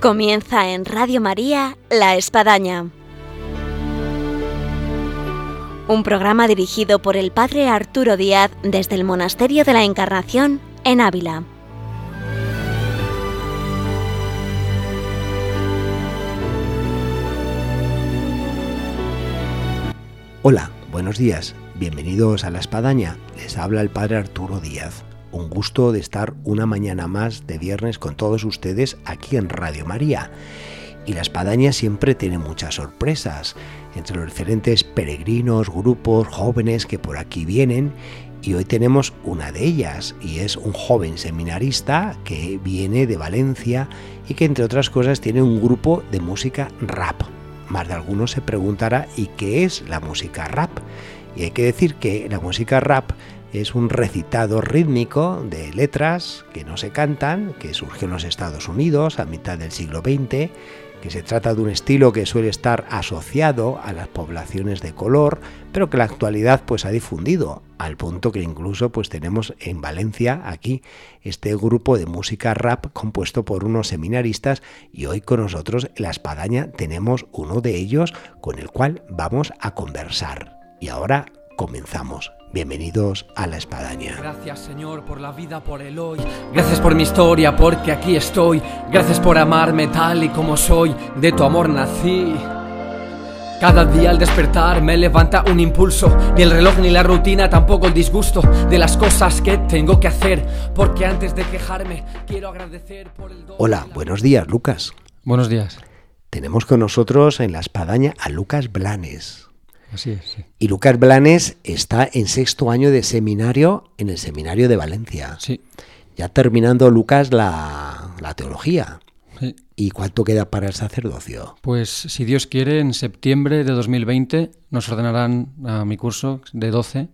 Comienza en Radio María La Espadaña. Un programa dirigido por el Padre Arturo Díaz desde el Monasterio de la Encarnación en Ávila. Hola, buenos días. Bienvenidos a La Espadaña. Les habla el Padre Arturo Díaz. Un gusto de estar una mañana más de viernes con todos ustedes aquí en Radio María. Y la espadaña siempre tiene muchas sorpresas entre los diferentes peregrinos, grupos, jóvenes que por aquí vienen. Y hoy tenemos una de ellas, y es un joven seminarista que viene de Valencia y que entre otras cosas tiene un grupo de música rap. Más de algunos se preguntará, ¿y qué es la música rap? Y hay que decir que la música rap es un recitado rítmico de letras que no se cantan, que surgió en los Estados Unidos a mitad del siglo XX, que se trata de un estilo que suele estar asociado a las poblaciones de color, pero que la actualidad pues ha difundido, al punto que incluso pues tenemos en Valencia aquí este grupo de música rap compuesto por unos seminaristas y hoy con nosotros en la espadaña tenemos uno de ellos con el cual vamos a conversar. Y ahora comenzamos. Bienvenidos a la espadaña. Gracias Señor por la vida, por el hoy. Gracias por mi historia, porque aquí estoy. Gracias por amarme tal y como soy. De tu amor nací. Cada día al despertar me levanta un impulso, ni el reloj ni la rutina, tampoco el disgusto de las cosas que tengo que hacer, porque antes de quejarme quiero agradecer por el... Hola, buenos días Lucas. Buenos días. Tenemos con nosotros en la espadaña a Lucas Blanes. Así es. Sí. Y Lucas Blanes está en sexto año de seminario en el seminario de Valencia. Sí. Ya terminando Lucas la, la teología. sí. ¿Y cuánto queda para el sacerdocio? Pues si Dios quiere, en septiembre de 2020 nos ordenarán a mi curso de 12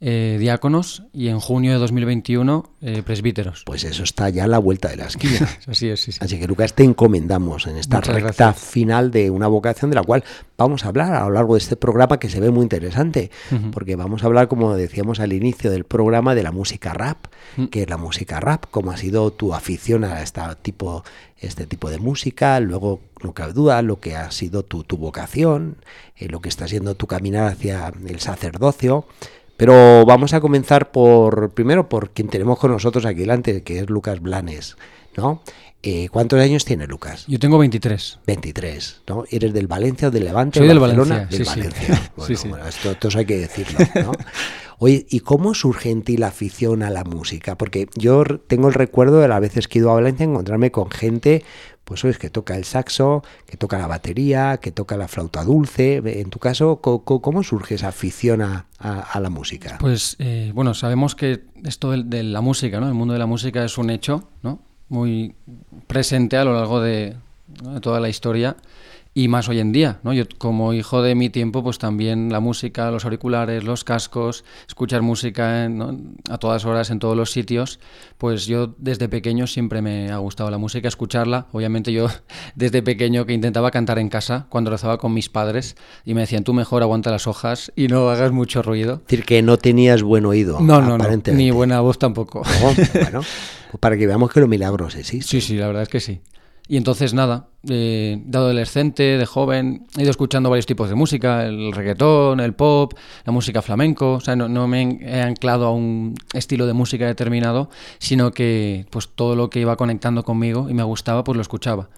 eh, diáconos y en junio de 2021 eh, presbíteros. Pues eso está ya a la vuelta de la esquina. Así es, sí, sí. Así que Lucas, te encomendamos en esta Muchas recta gracias. final de una vocación de la cual vamos a hablar a lo largo de este programa que se ve muy interesante, porque vamos a hablar, como decíamos al inicio del programa, de la música rap, Mm. que es la música rap, cómo ha sido tu afición a este tipo, este tipo de música, luego, no cabe duda, lo que ha sido tu, tu vocación, eh, lo que está siendo tu caminar hacia el sacerdocio. Pero vamos a comenzar por, primero, por quien tenemos con nosotros aquí delante, que es Lucas Blanes, ¿no? Eh, ¿Cuántos años tiene Lucas? Yo tengo 23. 23, ¿no? ¿Eres del Valencia o del Levante? Soy del Barcelona? Valencia, Del sí, sí. Valencia. Bueno, Sí, sí. bueno, esto, esto hay que decirlo, ¿no? Oye, ¿y cómo surge en ti la afición a la música? Porque yo tengo el recuerdo de las veces que he ido a Valencia encontrarme con gente, pues es que toca el saxo, que toca la batería, que toca la flauta dulce. En tu caso, ¿cómo surge esa afición a, a- a la música? Pues eh, bueno, sabemos que esto del- de, la música, ¿no? El mundo de la música es un hecho, ¿no? Muy presente a lo largo de, de toda la historia y más hoy en día, ¿no? Yo como hijo de mi tiempo, pues también la música, los auriculares, los cascos, escuchar música en- ¿no? a todas horas en todos los sitios, pues yo desde pequeño siempre me ha gustado la música, escucharla. Obviamente yo desde pequeño que intentaba cantar en casa cuando rezaba con mis padres y me decían, tú mejor aguanta las hojas y no hagas mucho ruido. Es decir, que no tenías buen oído. No, no, no, ni buena voz tampoco. No, bueno, pues para que veamos que los milagros existen. Sí, sí, la verdad es que sí. Y entonces nada, eh, de adolescente, de joven, he ido escuchando varios tipos de música, el reggaetón, el pop, la música flamenco, o sea, no, no me he anclado a un estilo de música determinado, sino que pues todo lo que iba conectando conmigo y me gustaba, pues lo escuchaba.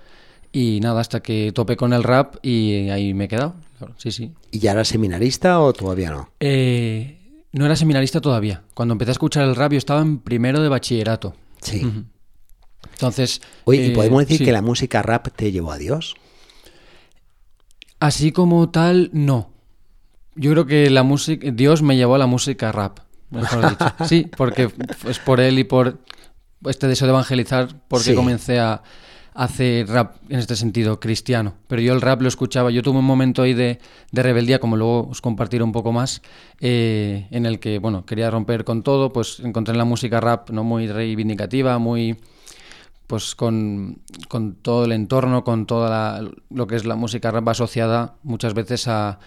Y nada, hasta que topé con el rap y ahí me he quedado. Sí, sí. ¿Y ya eras seminarista o todavía no? Eh, no era seminarista todavía. Cuando empecé a escuchar el rap yo estaba en primero de bachillerato. Sí. Entonces... Oye, ¿y eh, podemos decir sí. que la música rap te llevó a Dios? Así como tal, no. Yo creo que la música, Dios me llevó a la música rap, mejor dicho. Sí, porque es por él y por este deseo de evangelizar, porque Sí. comencé a hacer rap en este sentido cristiano. Pero yo el rap lo escuchaba. Yo tuve un momento ahí de, de rebeldía, como luego os compartiré un poco más, eh, en el que, bueno, quería romper con todo. Pues encontré en la música rap no muy reivindicativa, muy pues con, con todo el entorno, con toda la- lo que es la música rap asociada muchas veces a,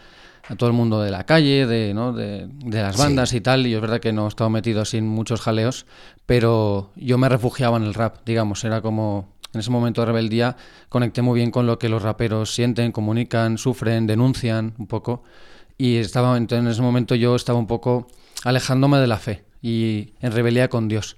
a todo el mundo de la calle, de, ¿no? de, de las Sí. bandas y tal, y es verdad que no he estado metido sin muchos jaleos, pero yo me refugiaba en el rap, digamos, era como En ese momento de rebeldía conecté muy bien con lo que los raperos sienten, comunican, sufren, denuncian un poco. Y estaba, entonces, en ese momento yo estaba un poco alejándome de la fe y en rebeldía con Dios.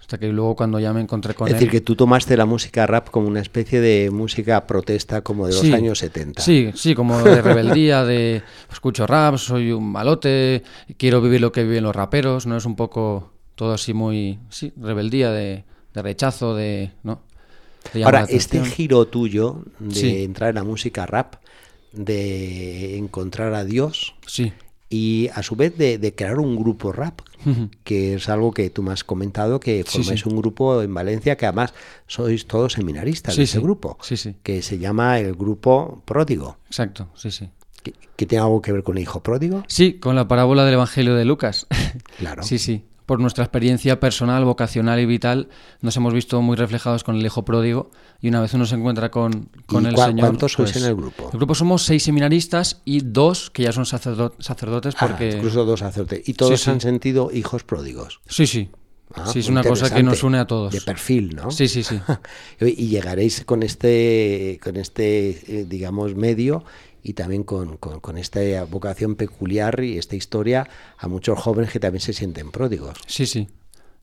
Hasta que luego cuando ya me encontré con es él... decir, que tú tomaste la música rap como una especie de música protesta como de los Sí, años 70. Sí, sí, como de rebeldía, de escucho rap, soy un malote, quiero vivir lo que viven los raperos, ¿no? Es un poco todo así muy, sí, rebeldía, de, de rechazo, de, ¿no? De Ahora, este giro tuyo de Sí. entrar en la música rap, de encontrar a Dios Sí, y a su vez de, de crear un grupo rap, que es algo que tú me has comentado, que formáis sí. un grupo en Valencia que además sois todos seminaristas Sí, de ese grupo, Sí, sí. que se llama el grupo Pródigo, exacto, sí, sí. que, que tiene algo que ver con el hijo pródigo. Sí, con la parábola del Evangelio de Lucas. Claro. Sí, sí. Por nuestra experiencia personal, vocacional y vital, nos hemos visto muy reflejados con el hijo pródigo y una vez uno se encuentra con, con ¿Y el Señor... cuántos sois pues, en el grupo? El grupo somos seis seminaristas y dos que ya son sacerdo- sacerdotes Ah, porque... incluso dos sacerdotes. Y todos Sí, sí. han sentido hijos pródigos. Sí, sí. Ah, sí, es una cosa que nos une a todos. De perfil, ¿no? Sí, sí, sí. y llegaréis con este, con este eh, digamos, medio y también con, con- con esta vocación peculiar y esta historia a muchos jóvenes que también se sienten pródigos. Sí, sí.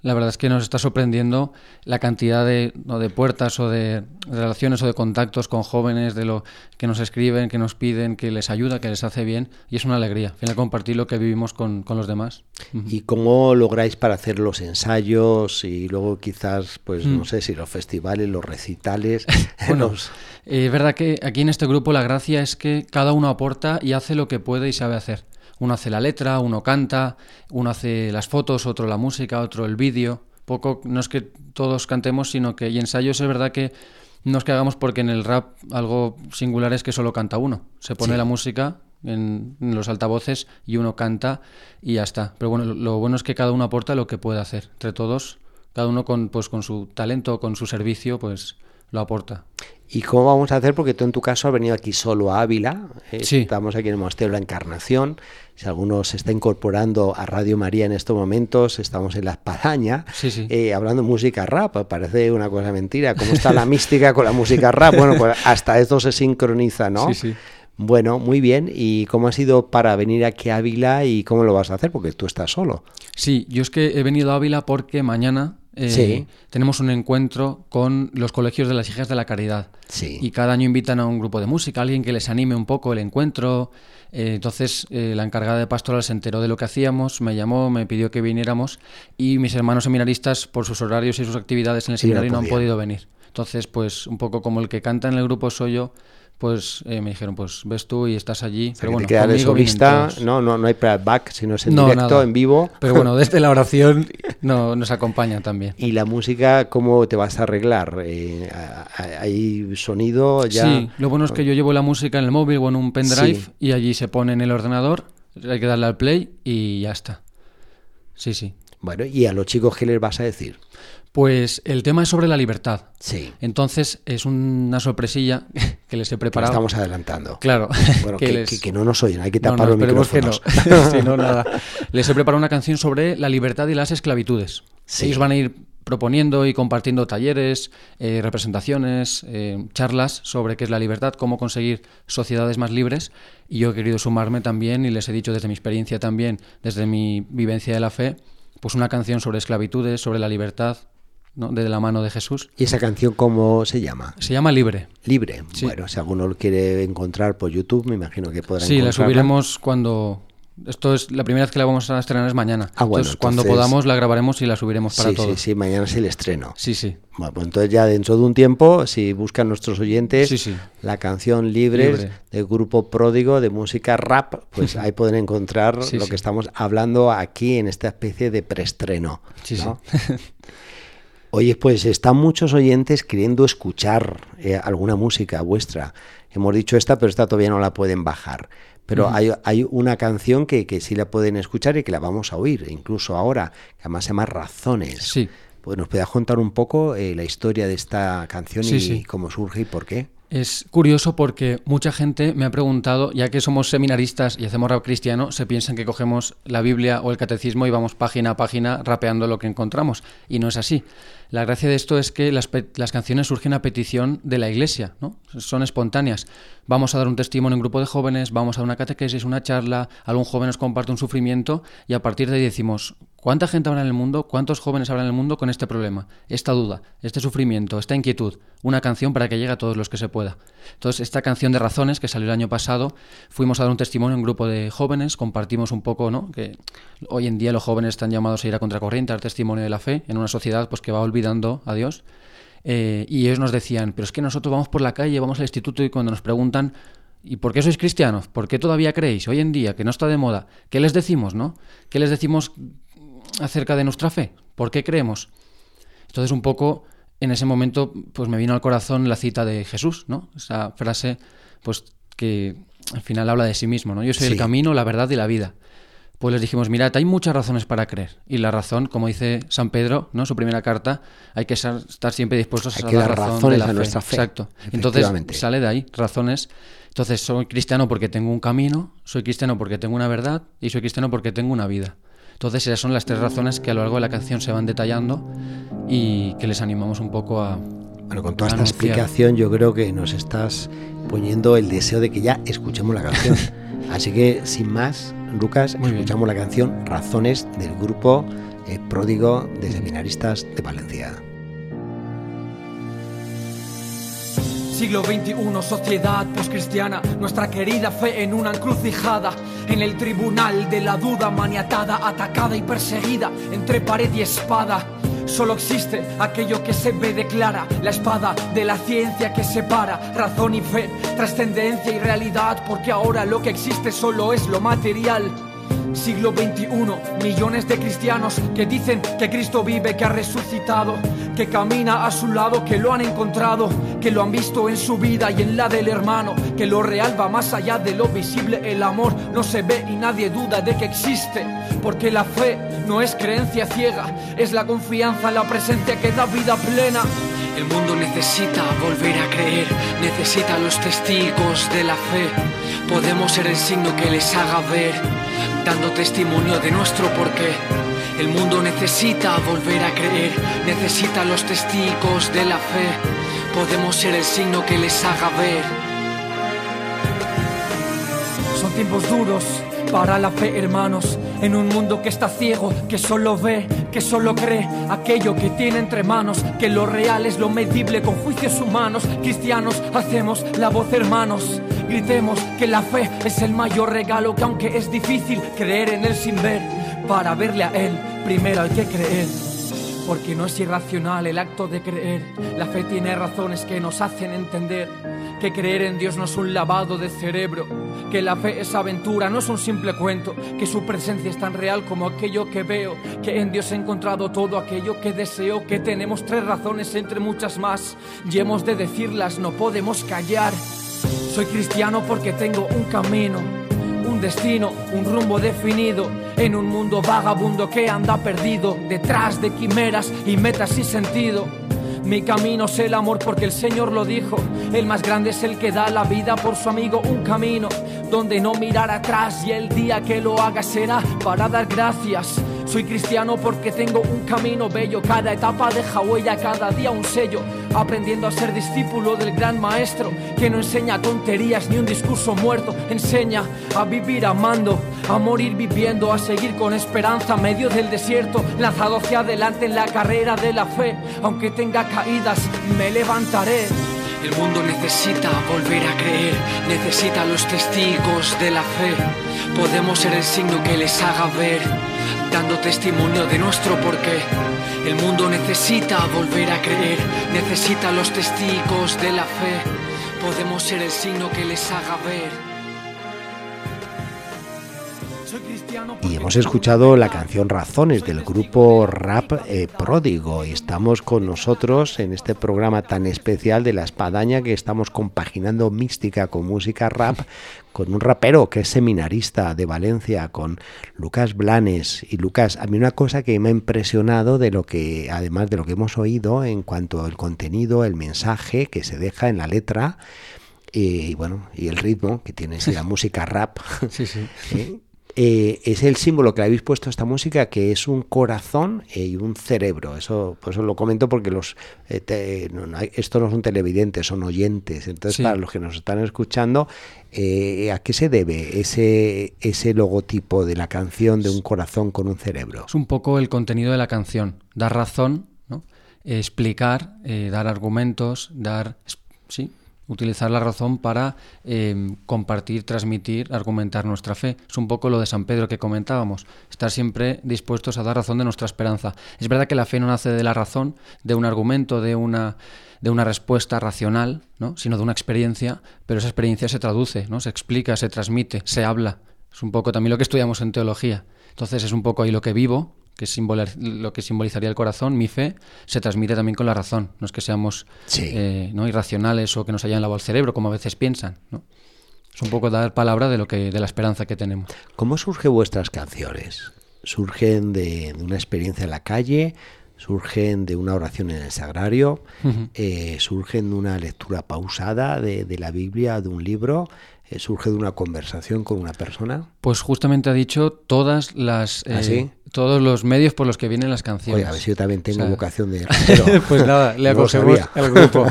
La verdad es que nos está sorprendiendo la cantidad de, ¿no? de puertas o de relaciones o de contactos con jóvenes, de lo que nos escriben, que nos piden, que les ayuda, que les hace bien. Y es una alegría, al final compartir lo que vivimos con, con los demás. ¿Y cómo lográis para hacer los ensayos y luego quizás, pues no sé si los festivales, los recitales? Mm. Bueno, los- eh, es verdad que aquí en este grupo la gracia es que cada uno aporta y hace lo que puede y sabe hacer. Uno hace la letra, uno canta, uno hace las fotos, otro la música, otro el vídeo. Poco, no es que todos cantemos, sino que y ensayos es verdad que no es que hagamos porque en el rap algo singular es que solo canta uno. Se pone Sí. la música en, en los altavoces y uno canta y ya está. Pero bueno, lo, lo bueno es que cada uno aporta lo que puede hacer. Entre todos, cada uno con, pues, con su talento, con su servicio, pues lo aporta. ¿Y cómo vamos a hacer? Porque tú en tu caso has venido aquí solo a Ávila. eh, Sí. Estamos aquí en el Monasterio de la Encarnación. Si alguno se está incorporando a Radio María en estos momentos, estamos en La Espadaña, Sí, sí. eh, hablando de música rap. Parece una cosa mentira. ¿Cómo está la mística con la música rap? Bueno, pues hasta esto se sincroniza, ¿no? Sí, sí. Bueno, muy bien. ¿Y cómo ha sido para venir aquí a Ávila y cómo lo vas a hacer? Porque tú estás solo. Sí, yo es que he venido a Ávila porque mañana eh, Sí. tenemos un encuentro con los colegios de las hijas de la caridad. Sí. Y cada año invitan a un grupo de música, alguien que les anime un poco el encuentro. Eh, entonces eh, la encargada de pastoral se enteró de lo que hacíamos, me llamó, me pidió que viniéramos y mis hermanos seminaristas, por sus horarios y sus actividades en el Sí, no seminario, no han podido venir. Entonces, pues un poco como el que canta en el grupo soy yo, pues eh, me dijeron, pues ves tú y estás allí. O sea, Pero que bueno, te conmigo solista, no, no, no hay playback, sino es en No, directo, nada. en vivo. Pero bueno, desde la oración no, nos acompañan también. ¿Y la música cómo te vas a arreglar? Eh, ¿Hay sonido ya? Sí, lo bueno es que yo llevo la música en el móvil o en un pendrive Sí. y allí se pone en el ordenador, hay que darle al play y ya está. Sí, sí. Bueno, ¿y a los chicos qué les vas a decir? Pues el tema es sobre la libertad. Sí, Entonces es una sorpresilla que les he que preparado. estamos adelantando. Claro, Bueno, que, les- que- que no nos oyen, hay que No, tapar no, los que no. micrófonos. Sí, no, nada. Les he preparado una canción sobre la libertad y las esclavitudes. Sí. Ellos van a ir proponiendo y compartiendo talleres, eh, representaciones, eh, charlas sobre qué es la libertad, cómo conseguir sociedades más libres. Y yo he querido sumarme también y les he dicho desde mi experiencia también, desde mi vivencia de la fe, pues una canción sobre esclavitudes, sobre la libertad, ¿no? de la mano de Jesús. ¿Y esa canción cómo se llama? Se llama Libre. Libre. Sí. Bueno, si alguno lo quiere encontrar por YouTube, me imagino que podrá Sí, la subiremos cuando... Esto es la primera vez que la vamos a estrenar es mañana. Ah, bueno, entonces, cuando podamos la grabaremos y la subiremos para Sí, todos. sí, sí, mañana es el estreno. Sí, sí. Bueno, pues entonces ya dentro de un tiempo, si buscan nuestros oyentes Sí, sí. la canción Libres Libre. del grupo Pródigo de música rap, pues ahí pueden encontrar Sí, lo sí. que estamos hablando aquí en esta especie de preestreno. Sí, ¿no? Oye, pues están muchos oyentes queriendo escuchar eh, alguna música vuestra. Hemos dicho esta, pero esta todavía no la pueden bajar. Pero hay, hay una canción que, que sí la pueden escuchar y que la vamos a oír, incluso ahora, que además se llama Razones. Sí. Pues nos puedes contar un poco eh, la historia de esta canción Sí, y sí. cómo surge y por qué. Es curioso porque mucha gente me ha preguntado, ya que somos seminaristas y hacemos rap cristiano, se piensan que cogemos la Biblia o el catecismo y vamos página a página rapeando lo que encontramos. Y no es así. La gracia de esto es que las, canciones surgen a petición de la iglesia, ¿no? son espontáneas. Vamos a dar un testimonio en un grupo de jóvenes, vamos a una catequesis, una charla, algún joven nos comparte un sufrimiento y a partir de ahí decimos, ¿cuánta gente habrá en el mundo, cuántos jóvenes habrá en el mundo con este problema, esta duda, este sufrimiento, esta inquietud? Una canción para que llegue a todos los que se pueda. Entonces, esta canción de razones que salió el año pasado, fuimos a dar un testimonio en un grupo de jóvenes, compartimos un poco, ¿no? Que hoy en día los jóvenes están llamados a ir a contracorriente, al testimonio de la fe, en una sociedad pues que va olvidando a Dios. Eh, y ellos nos decían, pero es que nosotros vamos por la calle, vamos al instituto y cuando nos preguntan, ¿y por qué sois cristianos? ¿Por qué todavía creéis hoy en día que no está de moda? ¿Qué les decimos, no? ¿Qué les decimos acerca de nuestra fe? ¿Por qué creemos? Entonces un poco en ese momento pues me vino al corazón la cita de Jesús, ¿no? Esa frase pues que al final habla de sí mismo, ¿no? Yo soy el camino, la verdad y la vida. Pues les dijimos, mirad, hay muchas razones para creer. Y la razón, como dice San Pedro, ¿no? Su primera carta, hay que estar siempre dispuestos a dar razones a nuestra fe. Exacto. Entonces sale de ahí, razones. Entonces soy cristiano porque tengo un camino, soy cristiano porque tengo una verdad y soy cristiano porque tengo una vida. Entonces esas son las tres razones que a lo largo de la canción se van detallando y que les animamos un poco a... Bueno, con toda esta explicación yo creo que nos estás poniendo el deseo de que ya escuchemos la canción. Así que sin más, Lucas, escuchamos la canción Razones del grupo eh, Pródigo de Seminaristas de Valencia. Siglo XXI, sociedad poscristiana, nuestra querida fe en una encrucijada, en el tribunal de la duda maniatada, atacada y perseguida entre pared y espada. Solo existe aquello que se ve de clara, la espada de la ciencia que separa razón y fe, trascendencia y realidad, porque ahora lo que existe solo es lo material. Siglo XXI, millones de cristianos que dicen que Cristo vive, que ha resucitado, que camina a su lado, que lo han encontrado, que lo han visto en su vida y en la del hermano, que lo real va más allá de lo visible, el amor no se ve y nadie duda de que existe, porque la fe no es creencia ciega, es la confianza en la presencia que da vida plena. El mundo necesita volver a creer, necesita los testigos de la fe. Podemos ser el signo que les haga ver, dando testimonio de nuestro porqué. El mundo necesita volver a creer, necesita los testigos de la fe. Podemos ser el signo que les haga ver. Son tiempos duros para la fe, hermanos, en un mundo que está ciego, que solo ve, que solo cree aquello que tiene entre manos, que lo real es lo medible con juicios humanos. Cristianos, hacemos la voz, hermanos. Gritemos que la fe es el mayor regalo, que aunque es difícil creer en él sin ver, para verle a él, primero hay que creer. Porque no es irracional el acto de creer. La fe tiene razones que nos hacen entender que creer en Dios no es un lavado de cerebro, que la fe es aventura, no es un simple cuento, que su presencia es tan real como aquello que veo, que en Dios he encontrado todo aquello que deseo, que tenemos tres razones entre muchas más y hemos de decirlas, no podemos callar. Soy cristiano porque tengo un camino, un destino, un rumbo definido en un mundo vagabundo que anda perdido detrás de quimeras y metas sin sentido. Mi camino es el amor porque el Señor lo dijo. El más grande es el que da la vida por su amigo. Un camino donde no mirar atrás y el día que lo haga será para dar gracias. Soy cristiano porque tengo un camino bello. Cada etapa deja huella, cada día un sello. Aprendiendo a ser discípulo del gran maestro que no enseña tonterías ni un discurso muerto. Enseña a vivir amando, a morir viviendo, a seguir con esperanza medio del desierto. Lanzado hacia adelante en la carrera de la fe. Aunque tenga caídas, me levantaré. El mundo necesita volver a creer, necesita los testigos de la fe. Podemos ser el signo que les haga ver, dando testimonio de nuestro porqué. El mundo necesita volver a creer, necesita los testigos de la fe. Podemos ser el signo que les haga ver. Y hemos escuchado la canción Razones del grupo Rap eh, Pródigo y estamos con nosotros en este programa tan especial de la espadaña que estamos compaginando mística con música rap con un rapero que es seminarista de Valencia, con Lucas Blanes. Y Lucas, a mí una cosa que me ha impresionado de lo que, además de lo que hemos oído en cuanto al contenido, el mensaje que se deja en la letra, y bueno, y el ritmo que tiene la música rap. Sí, sí. ¿eh? Eh, es el símbolo que le habéis puesto a esta música, que es un corazón y un cerebro. Eso, pues lo comento porque los eh, no, esto no son televidentes, son oyentes. Entonces, para los que nos están escuchando, ¿a qué se debe ese, ese logotipo de la canción de un corazón con un cerebro? Es un poco el contenido de la canción, dar razón, ¿no? explicar, dar argumentos, dar... Sí, utilizar la razón para em, compartir, transmitir, argumentar nuestra fe. Es un poco lo de San Pedro que comentábamos, estar siempre dispuestos a dar razón de nuestra esperanza. Es verdad que la fe no nace de la razón, de un argumento, de una, de una respuesta racional, ¿no? sino de una experiencia, pero esa experiencia se traduce, ¿no? se explica, se transmite, se habla. Es un poco también lo que estudiamos en teología. Entonces es un poco ahí lo que vivo, que es lo que simbolizaría el corazón, mi fe, se transmite también con la razón. No es que seamos eh, ¿no? irracionales o que nos hayan lavado el cerebro, como a veces piensan. ¿no? Es un poco dar palabra de, lo que, de la esperanza que tenemos. ¿Cómo surgen vuestras canciones? ¿Surgen de, una experiencia en la calle? ¿Surgen de una oración en el sagrario? Eh, ¿Surgen de una lectura pausada de, de la Biblia, de un libro? Eh, surge de una conversación con una persona? Pues justamente ha dicho todas las ¿Ah, eh, todos los medios por los que vienen las canciones. Oye, a ver si yo también tengo vocación de pues nada, le acogemos al grupo.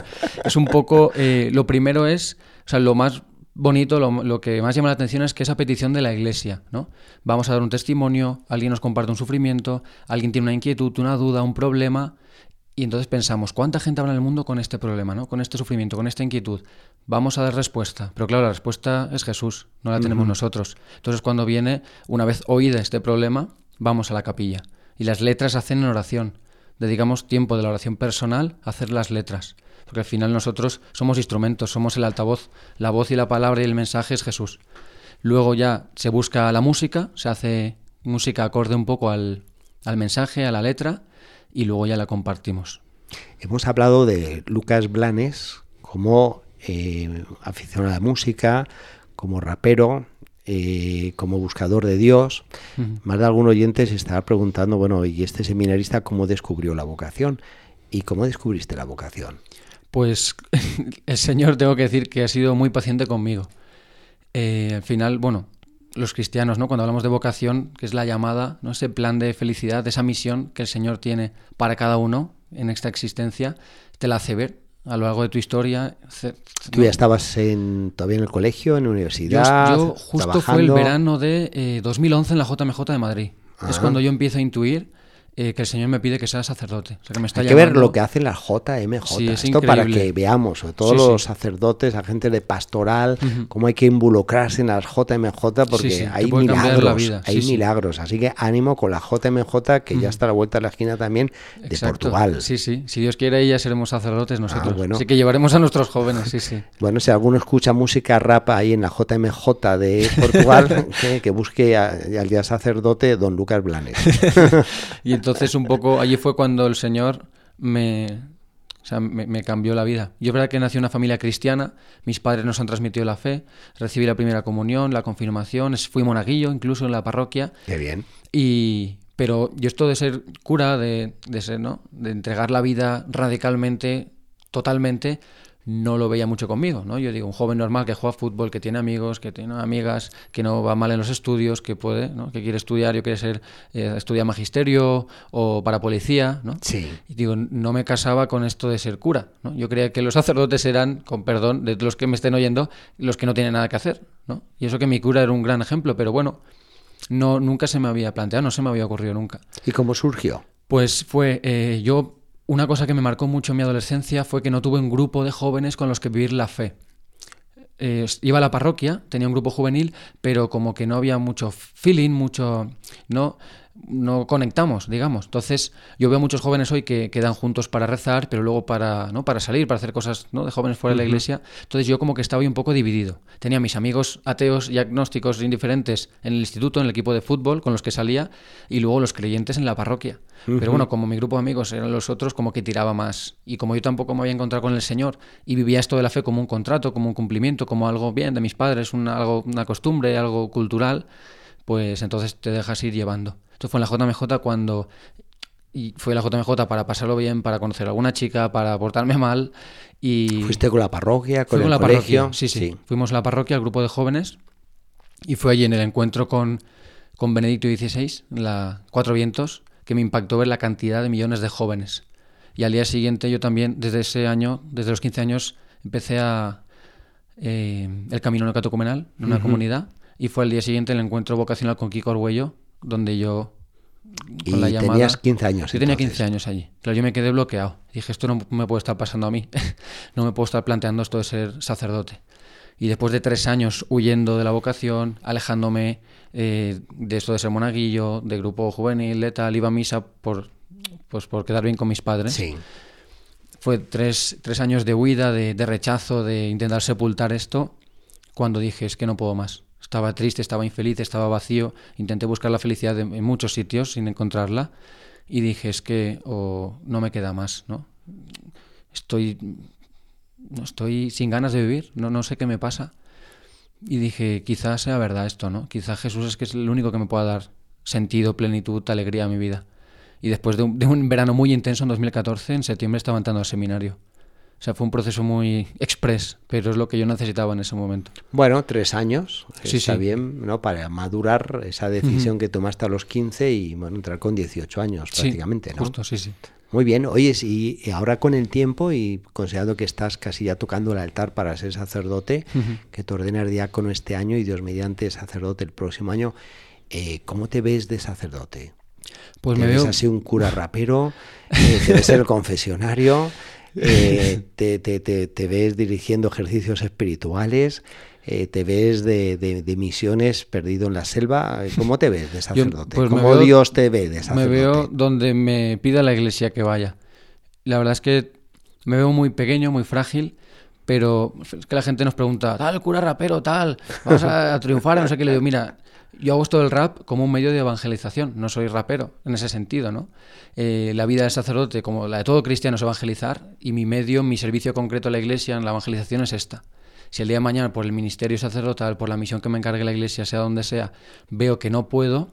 Es un poco eh, lo primero es, o sea, lo más bonito, lo, lo, que más llama la atención es que esa petición de la iglesia, ¿no? Vamos a dar un testimonio, alguien nos comparte un sufrimiento, alguien tiene una inquietud, una duda, un problema, y entonces pensamos, ¿cuánta gente habrá en el mundo con este problema, ¿no? con este sufrimiento, con esta inquietud? Vamos a dar respuesta. Pero claro, la respuesta es Jesús, no la tenemos nosotros. Entonces cuando viene, una vez oída este problema, vamos a la capilla. Y las letras hacen en oración. Dedicamos tiempo de la oración personal a hacer las letras. Porque al final nosotros somos instrumentos, somos el altavoz. La voz y la palabra y el mensaje es Jesús. Luego ya se busca la música, se hace música acorde un poco al, al mensaje, a la letra y luego ya la compartimos. Hemos hablado de Lucas Blanes como eh, aficionado a la música, como rapero, eh, como buscador de Dios. Más de algún oyente se estará preguntando, bueno, ¿y este seminarista cómo descubrió la vocación? ¿Y cómo descubriste la vocación? Pues el Señor tengo que decir que ha sido muy paciente conmigo. Eh, al final, bueno, los cristianos, ¿no? Cuando hablamos de vocación, que es la llamada, ¿no? Ese plan de felicidad, de esa misión que el Señor tiene para cada uno en esta existencia, te la hace ver a lo largo de tu historia. ¿Tú ya estabas en, todavía en el colegio, en la universidad? Yo, justo fue el verano de 2011 eh, en la JMJ de Madrid. Es cuando yo empiezo a intuir eh, que el Señor me pide que sea sacerdote. que me está Hay que ver lo que hace la JMJ. Esto para que veamos, sobre todos los sacerdotes, agentes de pastoral, cómo hay que involucrarse en las JMJ porque hay milagros. Hay milagros. Así que ánimo con la JMJ que ya está a la vuelta de la esquina también de Portugal. Sí, sí. Si Dios quiere, ya seremos sacerdotes nosotros. Ah, Así que llevaremos a nuestros jóvenes. Sí, sí. Bueno, si alguno escucha música rap ahí en la JMJ de Portugal, que, busque al ya sacerdote don Lucas Blanes. y entonces un poco allí fue cuando el Señor me, me, cambió la vida. Yo es verdad que nací en una familia cristiana, mis padres nos han transmitido la fe, recibí la primera comunión, la confirmación, fui monaguillo incluso en la parroquia. Qué bien. Y, pero yo esto de ser cura, de, de ser, ¿no? De entregar la vida radicalmente, totalmente, no lo veía mucho conmigo, ¿no? Yo digo, un joven normal que juega fútbol, que tiene amigos, que tiene amigas, que no va mal en los estudios, que puede, ¿no? Que quiere estudiar, yo quiere ser, eh, estudiar magisterio o para policía, ¿no? Sí. Y digo, no me casaba con esto de ser cura, ¿no? Yo creía que los sacerdotes eran, con perdón de los que me estén oyendo, los que no tienen nada que hacer, ¿no? Y eso que mi cura era un gran ejemplo, pero bueno, no, nunca se me había planteado, no se me había ocurrido nunca. ¿Y cómo surgió? Pues fue, eh, yo una cosa que me marcó mucho en mi adolescencia fue que no tuve un grupo de jóvenes con los que vivir la fe. iba a la parroquia, tenía un grupo juvenil, pero como que no había mucho feeling, mucho, no, no conectamos, digamos. Entonces, yo veo muchos jóvenes hoy que quedan juntos para rezar, pero luego para, ¿no? para salir, para hacer cosas ¿no? de jóvenes fuera de la iglesia. Entonces, yo como que estaba un poco dividido. Tenía mis amigos ateos y agnósticos indiferentes en el instituto, en el equipo de fútbol con los que salía, y luego los creyentes en la parroquia. Pero bueno, como mi grupo de amigos eran los otros, como que tiraba más. Y como yo tampoco me había encontrado con el Señor y vivía esto de la fe como un contrato, como un cumplimiento, como algo bien de mis padres, una, algo, una costumbre, algo cultural, pues entonces te dejas ir llevando. Esto fue en la JMJ cuando y fue la JMJ para pasarlo bien, para conocer a alguna chica, para portarme mal y fuiste con la parroquia, con el la colegio, sí, sí, Fuimos a la parroquia, al grupo de jóvenes y fue allí en el encuentro con con Benedicto XVI, la Cuatro Vientos, que me impactó ver la cantidad de millones de jóvenes. Y al día siguiente yo también, desde ese año, desde los 15 años, empecé a eh, el camino neocatecumenal en una comunidad y fue el día siguiente el encuentro vocacional con Kiko Orgüello, donde yo con y la llamada, tenías 15 años. Yo tenía 15 años allí. Claro, yo me quedé bloqueado. Dije, esto no me puede estar pasando a mí. no me puedo estar planteando esto de ser sacerdote. Y después de tres años huyendo de la vocación, alejándome eh, de esto de ser monaguillo, de grupo juvenil, de tal, iba a misa por, pues por quedar bien con mis padres. Sí. Fue tres, tres años de huida, de, de rechazo, de intentar sepultar esto, cuando dije, es que no puedo más. Estaba triste, estaba infeliz, estaba vacío. Intenté buscar la felicidad en muchos sitios sin encontrarla. Y dije, es que o no me queda más, ¿no? Estoy, estoy sin ganas de vivir, no, no sé qué me pasa. Y dije, quizás sea verdad esto, ¿no? Quizás Jesús es que es el único que me pueda dar sentido, plenitud, alegría a mi vida. Y después de un, de un verano muy intenso en 2014, en septiembre estaba entrando al seminario. O sea, fue un proceso muy express, pero es lo que yo necesitaba en ese momento. Bueno, tres años, sí, está bien, ¿no? Para madurar esa decisión que tomaste a los 15 y, bueno, entrar con 18 años prácticamente, ¿no? justo, sí, sí. Muy bien, oye, y ahora con el tiempo y considerando que estás casi ya tocando el altar para ser sacerdote, que te ordenas diácono este año y Dios mediante sacerdote el próximo año, eh, ¿cómo te ves de sacerdote? Pues me ves así un cura rapero, eh, te ves el confesionario, eh, te, te, te, ves dirigiendo ejercicios espirituales, eh, te ves de, de, misiones perdido en la selva. ¿Cómo te ves de sacerdote? Pues ¿Cómo Dios te ve de sacerdote? Me veo donde me pida la iglesia que vaya. La verdad es que me veo muy pequeño, muy frágil, pero es que la gente nos pregunta, tal, cura rapero, tal, vas a, triunfar, no sé qué. Le digo, mira, yo hago esto del rap como un medio de evangelización, no soy rapero en ese sentido, ¿no? Eh, la vida del sacerdote, como la de todo cristiano, es evangelizar y mi medio, mi servicio concreto a la iglesia en la evangelización es esta. Si el día de mañana, por el ministerio sacerdotal, por la misión que me encargue la iglesia, sea donde sea, veo que no puedo,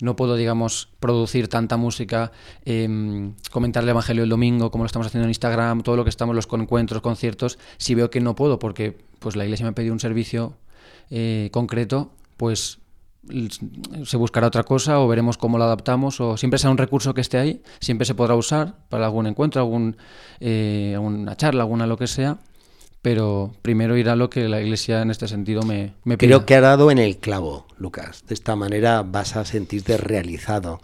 no puedo, digamos, producir tanta música, eh, comentar el Evangelio el domingo, como lo estamos haciendo en Instagram, todo lo que estamos, los encuentros, conciertos, si veo que no puedo, porque pues la iglesia me ha pedido un servicio eh, concreto, pues se buscará otra cosa o veremos cómo lo adaptamos o siempre será un recurso que esté ahí, siempre se podrá usar para algún encuentro, algún, eh, alguna charla, alguna lo que sea, pero primero irá lo que la Iglesia en este sentido me, me pida. Creo que ha dado en el clavo, Lucas. De esta manera vas a sentirte realizado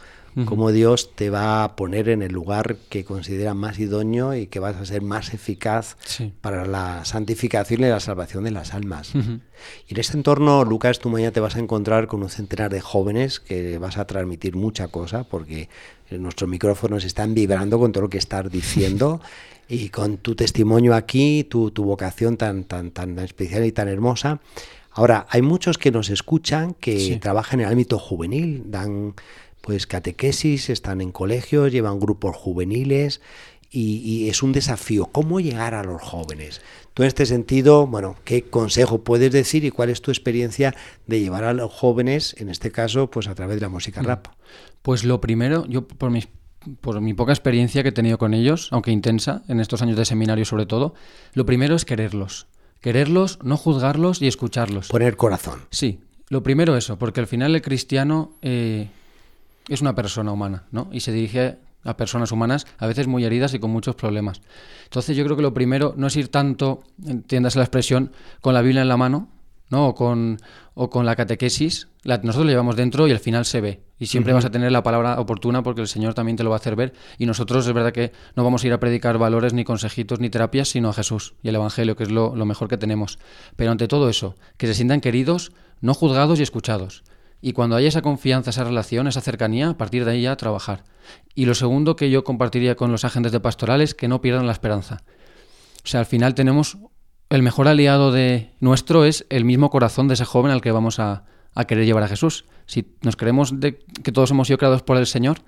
cómo Dios te va a poner en el lugar que considera más idóneo y que vas a ser más eficaz para la santificación y la salvación de las almas. Y en este entorno, Lucas, tú mañana te vas a encontrar con un centenar de jóvenes que vas a transmitir mucha cosa porque nuestros micrófonos están vibrando con todo lo que estás diciendo. y con tu testimonio aquí, tu, tu vocación tan, tan, tan especial y tan hermosa. Ahora, hay muchos que nos escuchan que trabajan en el ámbito juvenil, dan pues catequesis, están en colegios, llevan grupos juveniles y, es un desafío. ¿Cómo llegar a los jóvenes? Tú en este sentido, bueno, ¿qué consejo puedes decir y cuál es tu experiencia de llevar a los jóvenes, en este caso, pues a través de la música mm. rap? Pues lo primero, yo por mi, por mi poca experiencia que he tenido con ellos, aunque intensa, en estos años de seminario sobre todo, lo primero es quererlos. Quererlos, no juzgarlos y escucharlos. Poner corazón. Sí, lo primero eso, porque al final el cristiano... Eh, es una persona humana, ¿no? Y se dirige a personas humanas, a veces muy heridas y con muchos problemas. Entonces yo creo que lo primero no es ir tanto, entiendas la expresión, con la Biblia en la mano, ¿no? O con, o con la catequesis. nosotros lo llevamos dentro y al final se ve. Y siempre vas a tener la palabra oportuna porque el Señor también te lo va a hacer ver. Y nosotros es verdad que no vamos a ir a predicar valores, ni consejitos, ni terapias, sino a Jesús y el Evangelio, que es lo, lo mejor que tenemos. Pero ante todo eso, que se sientan queridos, no juzgados y escuchados Y cuando haya esa confianza, esa relación, esa cercanía, a partir de ahí ya trabajar. Y lo segundo que yo compartiría con los agentes de pastorales, que no pierdan la esperanza. O sea, al final tenemos el mejor aliado de nuestro es el mismo corazón de ese joven al que vamos a, a querer llevar a Jesús. Si nos creemos de que todos hemos sido creados por el Señor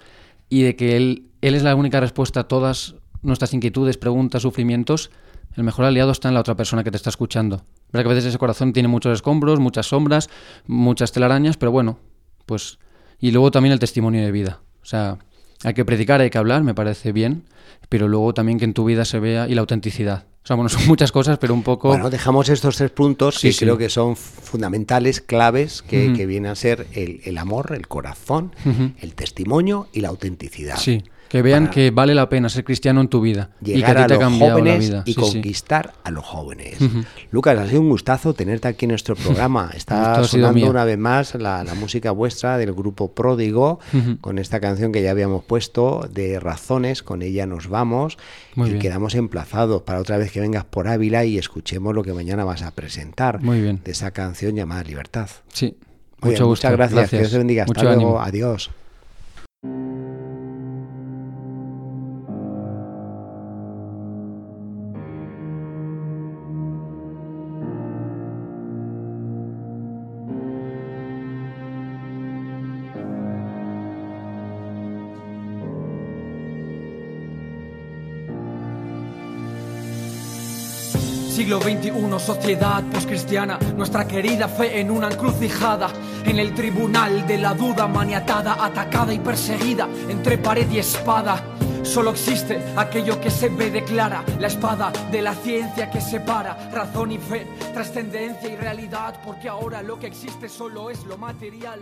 y de que Él, Él es la única respuesta a todas nuestras inquietudes, preguntas, sufrimientos, el mejor aliado está en la otra persona que te está escuchando. Verdad que a veces ese corazón tiene muchos escombros, muchas sombras, muchas telarañas, pero bueno, pues... Y luego también el testimonio de vida. O sea, hay que predicar, hay que hablar, me parece bien, pero luego también que en tu vida se vea y la autenticidad. O sea, bueno, son muchas cosas, pero un poco... Bueno, dejamos estos tres puntos que creo que son fundamentales, claves, que, vienen a ser el, amor, el corazón, el testimonio y la autenticidad. Sí. Que vean que vale la pena ser cristiano en tu vida. Llegar y que a, los jóvenes y conquistar a los jóvenes. Lucas, ha sido un gustazo tenerte aquí en nuestro programa. Está sonando una vez más la, música vuestra del grupo Pródigo, con esta canción que ya habíamos puesto de Razones, con ella nos vamos y quedamos emplazados para otra vez que vengas por Ávila y escuchemos lo que mañana vas a presentar Muy bien. de esa canción llamada Libertad. Sí, mucho gusto. Muchas gracias. Que Dios te bendiga. Hasta luego. Adiós. Siglo XXI, sociedad poscristiana, nuestra querida fe en una encrucijada, en el tribunal de la duda maniatada, atacada y perseguida entre pared y espada. Solo existe aquello que se ve declara, la espada de la ciencia que separa razón y fe, trascendencia y realidad, porque ahora lo que existe solo es lo material.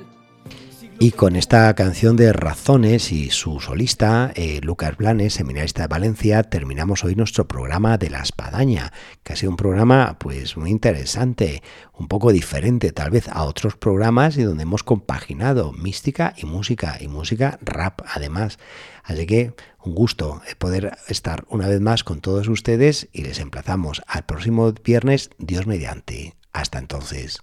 Y con esta canción de Razones y su solista, eh, Lucas Blanes, seminarista de Valencia, terminamos hoy nuestro programa de la espadaña, que ha sido un programa pues muy interesante, un poco diferente tal vez a otros programas y donde hemos compaginado mística y música, y música rap además. Así que un gusto poder estar una vez más con todos ustedes y les emplazamos al próximo viernes, Dios mediante. Hasta entonces.